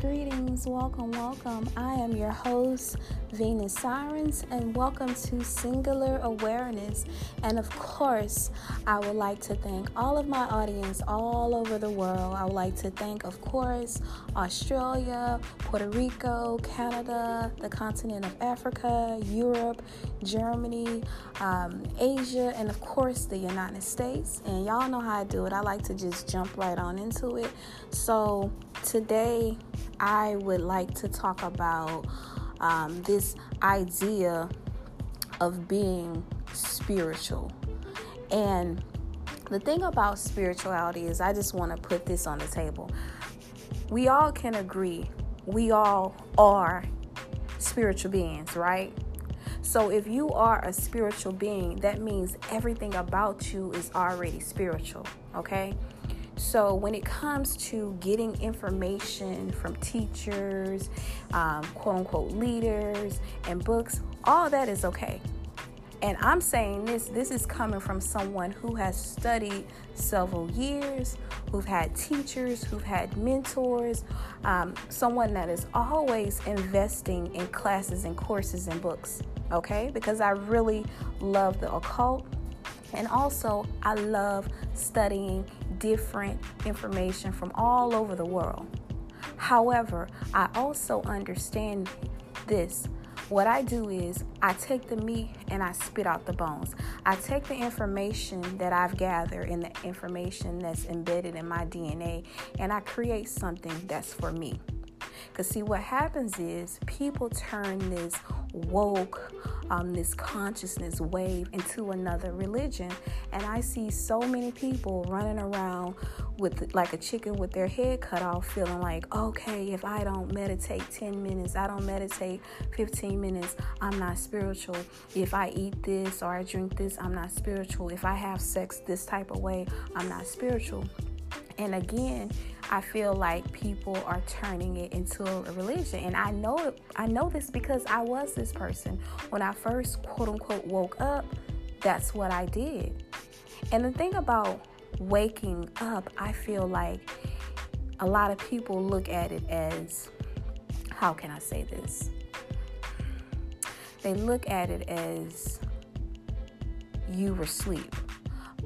Greetings, welcome, welcome. I am your host, Venus Sirens, and welcome to Singular Awareness. And of course, I would like to thank all of my audience all over the world. I would like to thank, of course, Australia, Puerto Rico, Canada, the continent of Africa, Europe, Germany, um, Asia, and of course, the United States. And y'all know how I do it. I like to just jump right on into it. So, today I would like to talk about um, this idea of being spiritual. And the thing about spirituality is, I just want to put this on the table. We all can agree, we all are spiritual beings, right? So if you are a spiritual being, that means everything about you is already spiritual, okay? So, when it comes to getting information from teachers, um, quote unquote leaders, and books, all that is okay. And I'm saying this, this is coming from someone who has studied several years, who've had teachers, who've had mentors, um, someone that is always investing in classes and courses and books, okay? Because I really love the occult. And also, I love studying different information from all over the world. However, I also understand this. What I do is I take the meat and I spit out the bones. I take the information that I've gathered and the information that's embedded in my DNA and I create something that's for me. Because, see, what happens is people turn this woke, um, this consciousness wave into another religion. And I see so many people running around with like a chicken with their head cut off, feeling like, okay, if I don't meditate 10 minutes, I don't meditate 15 minutes, I'm not spiritual. If I eat this or I drink this, I'm not spiritual. If I have sex this type of way, I'm not spiritual. And again, I feel like people are turning it into a religion. And I know I know this because I was this person. When I first quote unquote woke up, that's what I did. And the thing about waking up, I feel like a lot of people look at it as how can I say this? They look at it as you were asleep.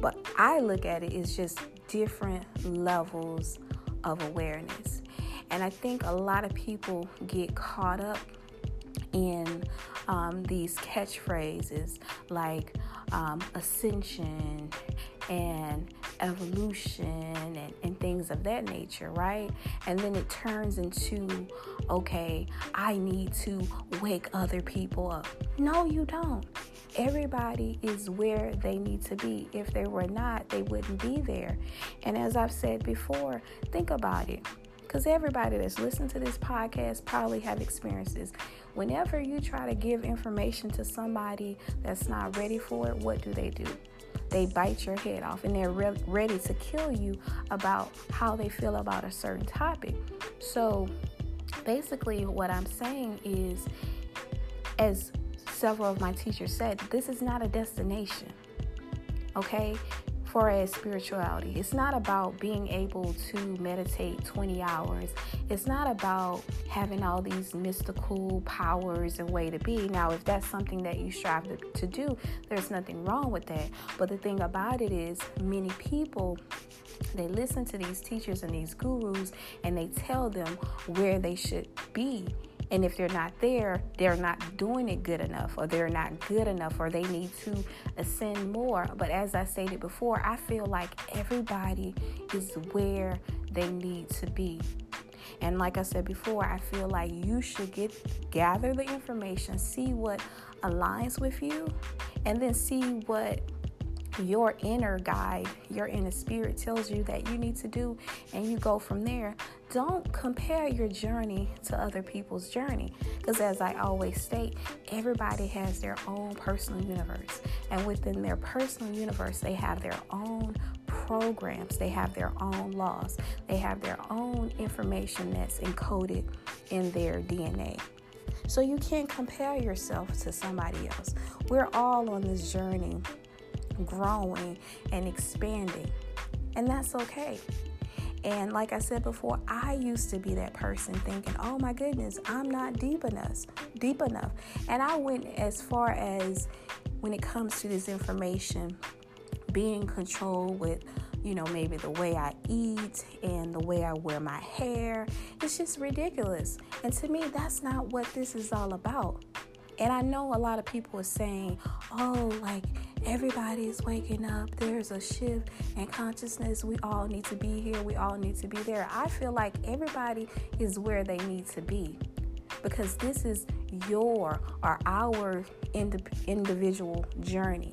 But I look at it as just different levels of awareness. And I think a lot of people get caught up in um, these catchphrases like um, ascension and evolution and, and things of that nature, right? And then it turns into, okay, I need to wake other people up. No, you don't. Everybody is where they need to be. If they were not, they wouldn't be there. And as I've said before, think about it. Because everybody that's listened to this podcast probably have experiences. Whenever you try to give information to somebody that's not ready for it, what do they do? They bite your head off and they're re- ready to kill you about how they feel about a certain topic. So basically, what I'm saying is, as several of my teachers said, this is not a destination. Okay? For a spirituality, it's not about being able to meditate 20 hours. It's not about having all these mystical powers and way to be. Now, if that's something that you strive to, to do, there's nothing wrong with that. But the thing about it is, many people they listen to these teachers and these gurus and they tell them where they should be and if they're not there, they're not doing it good enough, or they're not good enough, or they need to ascend more. But as I stated before, I feel like everybody is where they need to be. And like I said before, I feel like you should get gather the information, see what aligns with you, and then see what your inner guide, your inner spirit tells you that you need to do, and you go from there. Don't compare your journey to other people's journey because, as I always state, everybody has their own personal universe, and within their personal universe, they have their own programs, they have their own laws, they have their own information that's encoded in their DNA. So you can't compare yourself to somebody else. We're all on this journey growing and expanding. And that's okay. And like I said before, I used to be that person thinking, "Oh my goodness, I'm not deep enough, deep enough." And I went as far as when it comes to this information being controlled with you know, maybe the way I eat and the way I wear my hair. It's just ridiculous. And to me, that's not what this is all about. And I know a lot of people are saying, oh, like everybody's waking up. There's a shift in consciousness. We all need to be here. We all need to be there. I feel like everybody is where they need to be because this is your or our individual journey.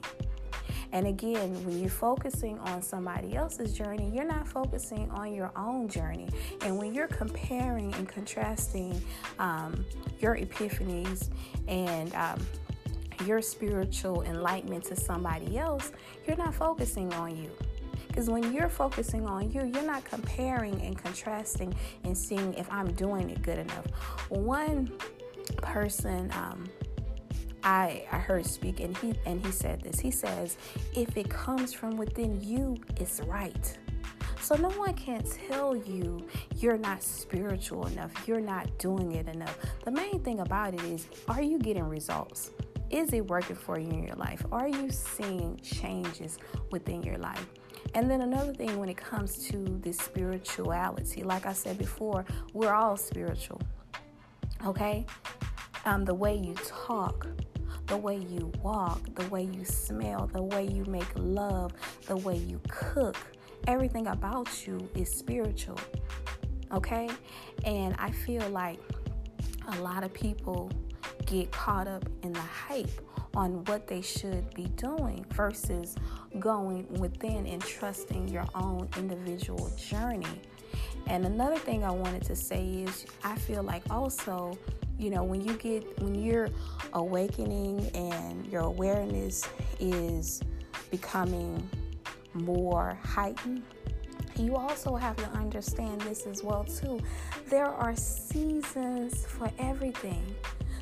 And again, when you're focusing on somebody else's journey, you're not focusing on your own journey. And when you're comparing and contrasting um, your epiphanies and um, your spiritual enlightenment to somebody else, you're not focusing on you. Because when you're focusing on you, you're not comparing and contrasting and seeing if I'm doing it good enough. One person um, I, I heard speak and he and he said this. He says, if it comes from within you, it's right. So no one can tell you you're not spiritual enough, you're not doing it enough. The main thing about it is are you getting results? Is it working for you in your life? Are you seeing changes within your life? And then another thing when it comes to this spirituality, like I said before, we're all spiritual. Okay? Um, the way you talk, the way you walk, the way you smell, the way you make love, the way you cook. Everything about you is spiritual. Okay? And I feel like a lot of people get caught up in the hype on what they should be doing versus going within and trusting your own individual journey. And another thing I wanted to say is I feel like also you know when you get when you're awakening and your awareness is becoming more heightened you also have to understand this as well too there are seasons for everything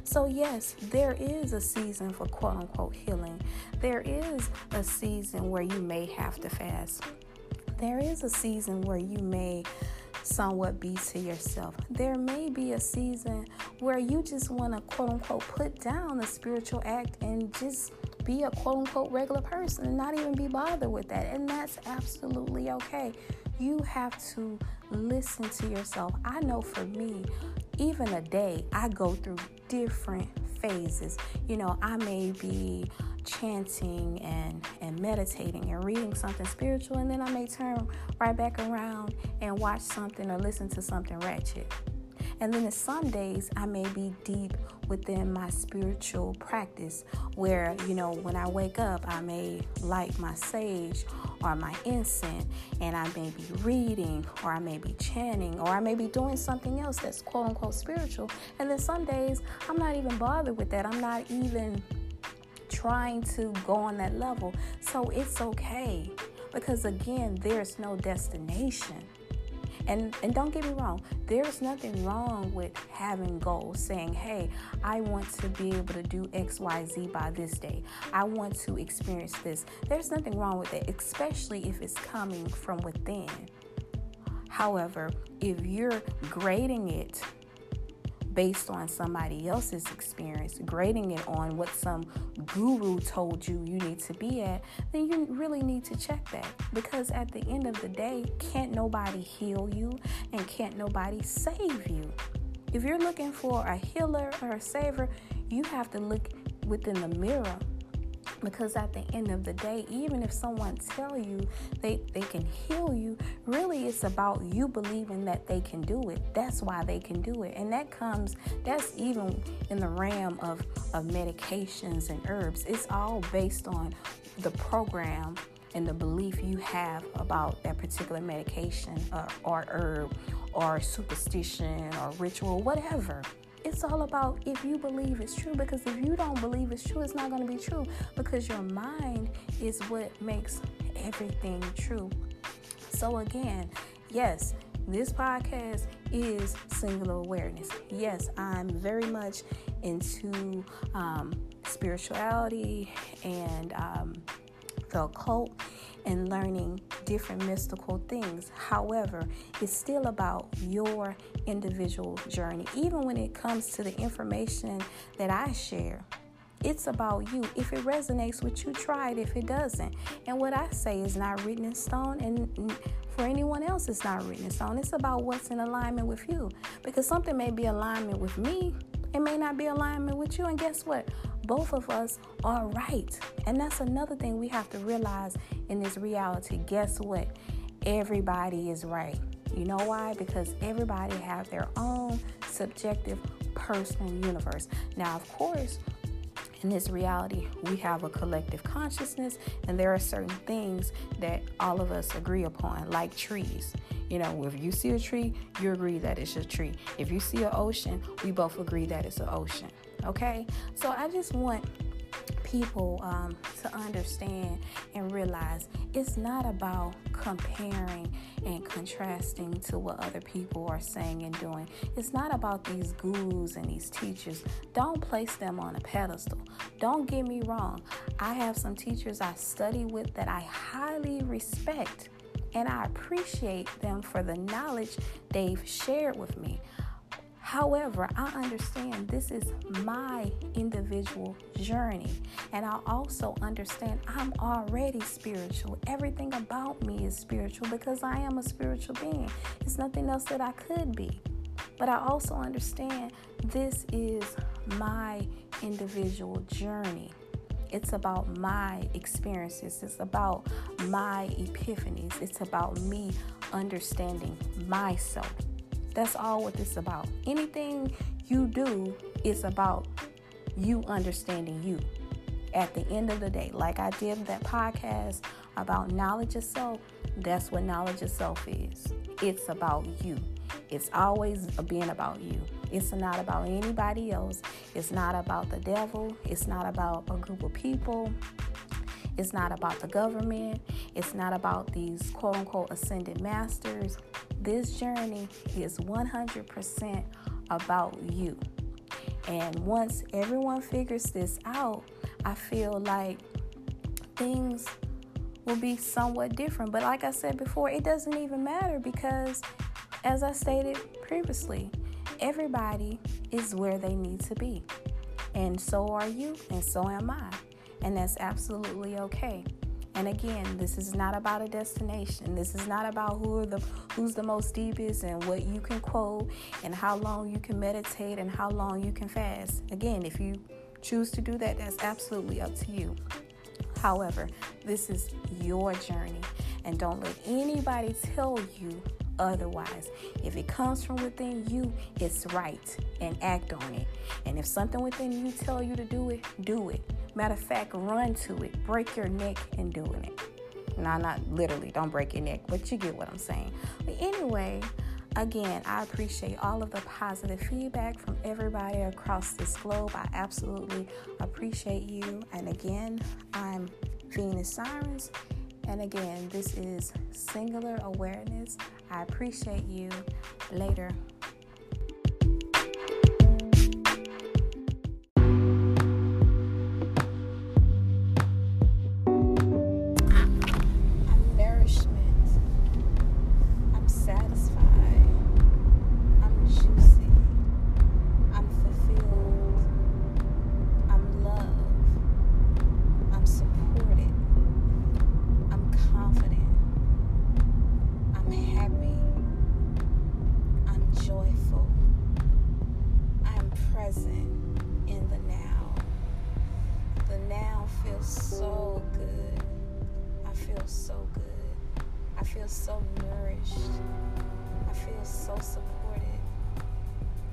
so yes there is a season for quote unquote healing there is a season where you may have to fast there is a season where you may somewhat be to yourself. There may be a season where you just want to quote unquote put down the spiritual act and just be a quote unquote regular person and not even be bothered with that. And that's absolutely okay. You have to listen to yourself. I know for me, even a day, I go through different phases. You know, I may be chanting and, and meditating and reading something spiritual, and then I may turn right back around and watch something or listen to something ratchet. And then some days I may be deep within my spiritual practice where, you know, when I wake up, I may light my sage or my incense and I may be reading or I may be chanting or I may be doing something else that's quote unquote spiritual. And then some days I'm not even bothered with that. I'm not even trying to go on that level. So it's okay because again, there's no destination. And and don't get me wrong, there's nothing wrong with having goals, saying, "Hey, I want to be able to do XYZ by this day. I want to experience this." There's nothing wrong with it, especially if it's coming from within. However, if you're grading it based on somebody else's experience, grading it on what some guru told you you need to be at, then you really need to check that. Because at the end of the day, can't nobody heal you and can't nobody save you. If you're looking for a healer or a saver, you have to look within the mirror because at the end of the day even if someone tell you they, they can heal you really it's about you believing that they can do it. That's why they can do it. And that comes that's even in the realm of, of medications and herbs. It's all based on the program and the belief you have about that particular medication or, or herb or superstition or ritual whatever it's all about if you believe it's true because if you don't believe it's true it's not going to be true because your mind is what makes everything true. So again yes this podcast is singular awareness. Yes i'm very much into um, spirituality and um, the occult and learning different mystical things. However, it's still about your individual journey. Even when it comes to the information that I share, it's about you. If it resonates with you, try it. If it doesn't, and what I say is not written in stone, and for anyone else, it's not written in stone. It's about what's in alignment with you. Because something may be alignment with me, it may not be alignment with you. And guess what? Both of us are right. And that's another thing we have to realize in this reality. Guess what? Everybody is right. You know why? Because everybody have their own subjective personal universe. Now, of course, in this reality, we have a collective consciousness, and there are certain things that all of us agree upon, like trees. You know, if you see a tree, you agree that it's a tree. If you see an ocean, we both agree that it's an ocean. Okay? So I just want people um, to understand and realize it's not about comparing and contrasting to what other people are saying and doing. It's not about these gurus and these teachers. Don't place them on a pedestal. Don't get me wrong. I have some teachers I study with that I highly respect and I appreciate them for the knowledge they've shared with me. However, I understand this is my individual journey, and I also understand I'm already spiritual. Everything about me is spiritual because I am a spiritual being. It's nothing else that I could be. But I also understand this is my individual journey. It's about my experiences. It's about my epiphanies. It's about me understanding myself. That's all what this is about. Anything you do is about you understanding you. At the end of the day, like I did that podcast about knowledge of self, that's what knowledge of self is. It's about you. It's always being about you. It's not about anybody else. It's not about the devil. It's not about a group of people. It's not about the government. It's not about these quote unquote ascended masters. This journey is 100% about you. And once everyone figures this out, I feel like things will be somewhat different. But like I said before, it doesn't even matter because, as I stated previously, everybody is where they need to be. And so are you, and so am I. And that's absolutely okay. And again, this is not about a destination. This is not about who are the who's the most deepest and what you can quote and how long you can meditate and how long you can fast. Again, if you choose to do that, that's absolutely up to you. However, this is your journey and don't let anybody tell you otherwise. If it comes from within you, it's right and act on it. And if something within you tell you to do it, do it. Matter of fact, run to it. Break your neck in doing it. Now, not literally, don't break your neck, but you get what I'm saying. But anyway, again, I appreciate all of the positive feedback from everybody across this globe. I absolutely appreciate you. And again, I'm Venus Sirens. And again, this is Singular Awareness. I appreciate you. Later. present in the now. The now feels so good. I feel so good. I feel so nourished. I feel so supported.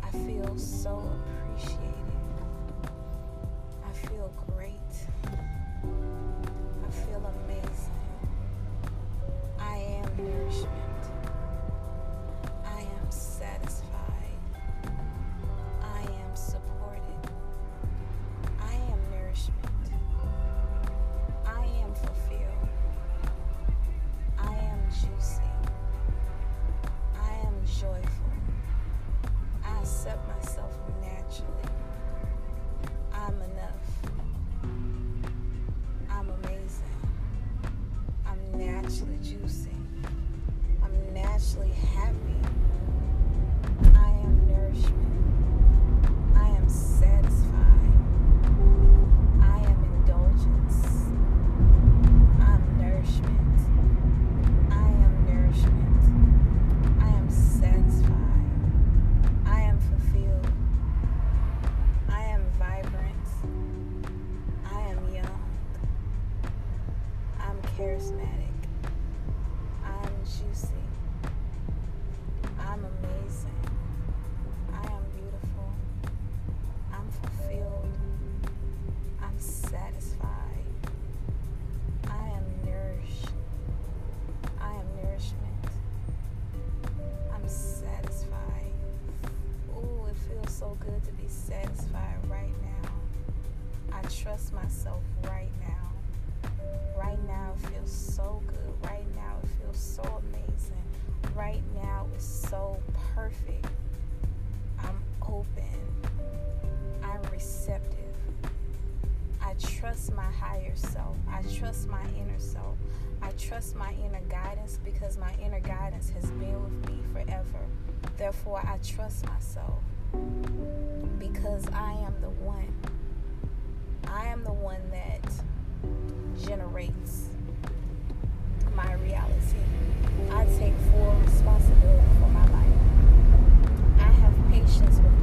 I feel so appreciated. I feel great. I feel amazing. I am nourishment. naturally juicy. I'm naturally happy. I am nourishment. Higher self. I trust my inner self. I trust my inner guidance because my inner guidance has been with me forever. Therefore, I trust myself because I am the one. I am the one that generates my reality. I take full responsibility for my life. I have patience with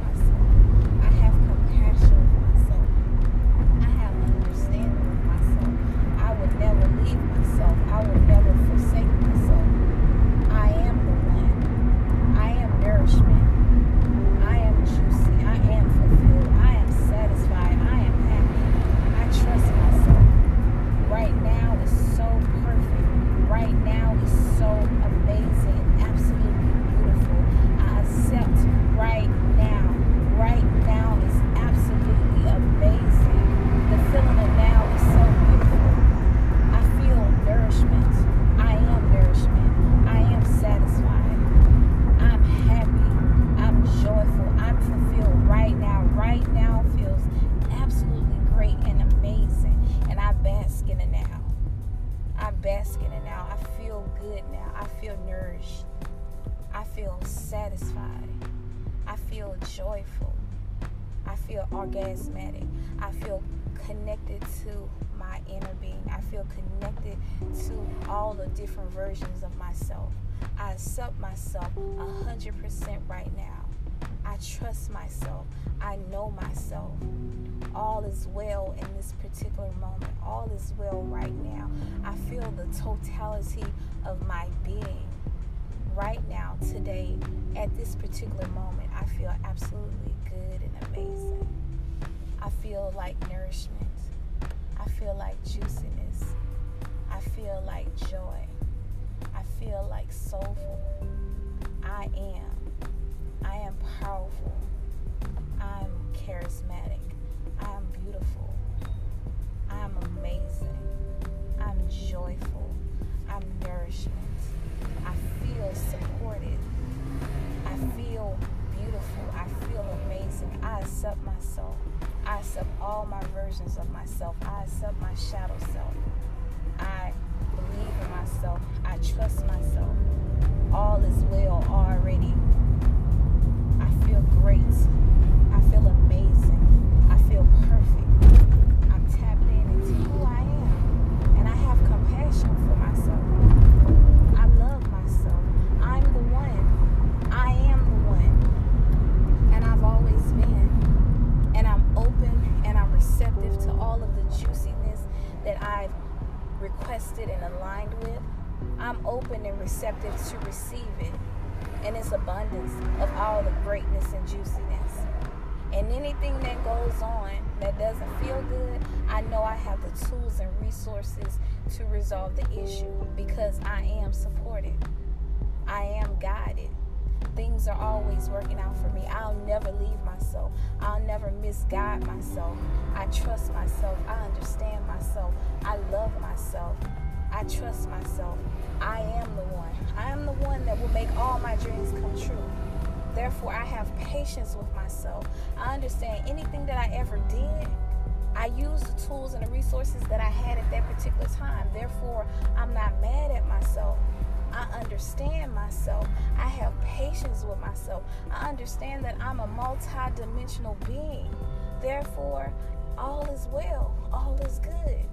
satisfied. I feel joyful. I feel orgasmatic. I feel connected to my inner being. I feel connected to all the different versions of myself. I accept myself 100% right now. I trust myself. I know myself. All is well in this particular moment. All is well right now. I feel the totality of my being right now, today, at this particular moment. I feel absolutely good and amazing. I feel like nourishment. I feel like juiciness. I feel like joy. I feel like soulful. I am. I am powerful. I'm charismatic. I am beautiful. I am amazing. I'm joyful. I'm nourishment. I feel supported. I feel beautiful. I feel amazing. I accept myself. I accept all my versions of myself. I accept my shadow self. I believe in myself. I trust myself. All is well already. I feel great. I feel amazing. I feel perfect. I'm tapped in into who I am. And I have compassion for myself. I love myself. I'm the one. I am the one. And I've always been. And I'm open and I'm receptive to all of the juiciness that I've requested and aligned with. I'm open and receptive to receive it in its abundance of all the greatness and juiciness. And anything that goes on that doesn't feel good, I know I have the tools and resources to resolve the issue because I am supported. I am guided. Things are always working out for me. I'll never leave myself. I'll never misguide myself. I trust myself. I understand myself. I love myself. I trust myself. I am the one. I am the one that will make all my dreams come true. Therefore, I have patience with myself. I understand anything that I ever did, I used the tools and the resources that I had at that particular time. Therefore, I'm not mad at myself. I understand myself. I have patience with myself. I understand that I'm a multi-dimensional being. Therefore, all is well. All is good.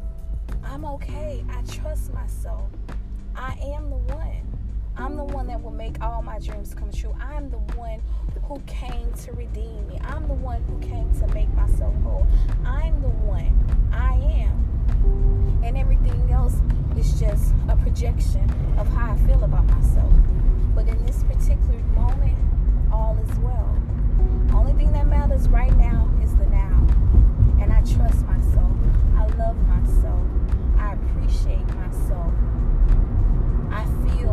I'm okay. I trust myself. I am the one. I'm the one that will make all my dreams come true. I'm the one who came to redeem me. I'm the one who came to make myself whole. I'm the one. I am. And everything else is just a projection of how I feel about myself. But in this particular moment, all is well. Only thing that matters right now is the now. And I trust myself. I love myself. I appreciate myself. I feel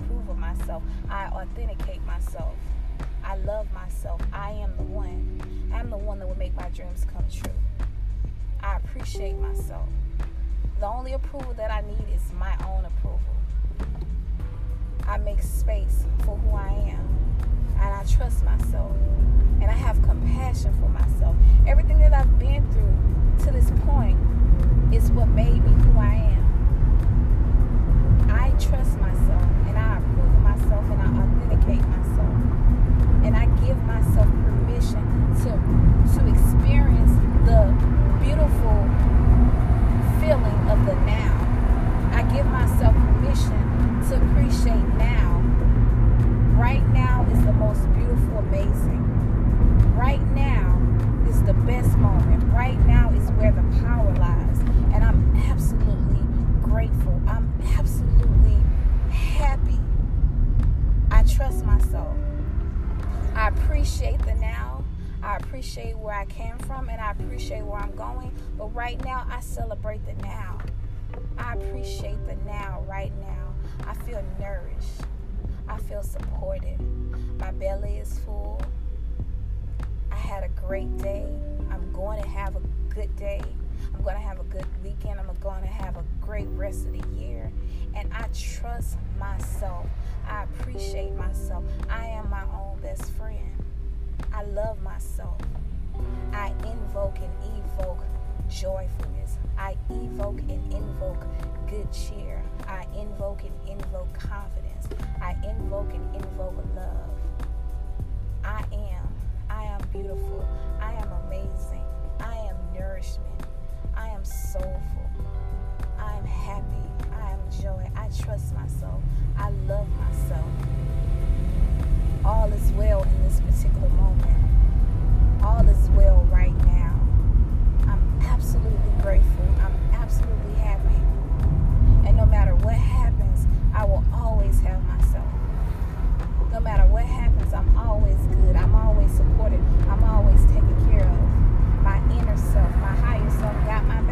approve of myself. I authenticate myself. I love myself. I am the one. I'm the one that will make my dreams come true. I appreciate myself. The only approval that I need is my own approval. I make space for who I am. And I trust myself. And I have compassion for myself. Everything that I've been through to this point is what made me who I am. I trust myself and I approve of myself and I authenticate myself. And I give myself permission to to experience the beautiful feeling of the now. I give myself permission to appreciate now. Right now is the most beautiful, amazing. Right now is the best moment. Right now is where the power lies. And I'm absolutely grateful. I'm absolutely happy. I trust myself. I appreciate the now. I appreciate where I came from and I appreciate where I'm going. But right now, I celebrate the now. I appreciate the now, right now. I feel nourished. I feel supported. My belly is full. I had a great day. I'm going to have a good day. I'm going to have a good weekend. I'm going to have a great rest of the year. And I trust myself. I appreciate myself. I am my own best friend. I love myself. I invoke and evoke joyfulness. I evoke and invoke good cheer. I invoke and invoke confidence. I invoke and invoke love. I am. I am beautiful. I am amazing. I am nourishment. I am soulful. I am happy. I am joy. I trust myself. I love myself. All is well in this particular moment. All is well right now. I'm absolutely grateful. I'm absolutely happy. And no matter what happens, I will always have myself. No matter what happens, I'm always good. I'm always supported. I'm always taken care of. My inner self, my higher self got my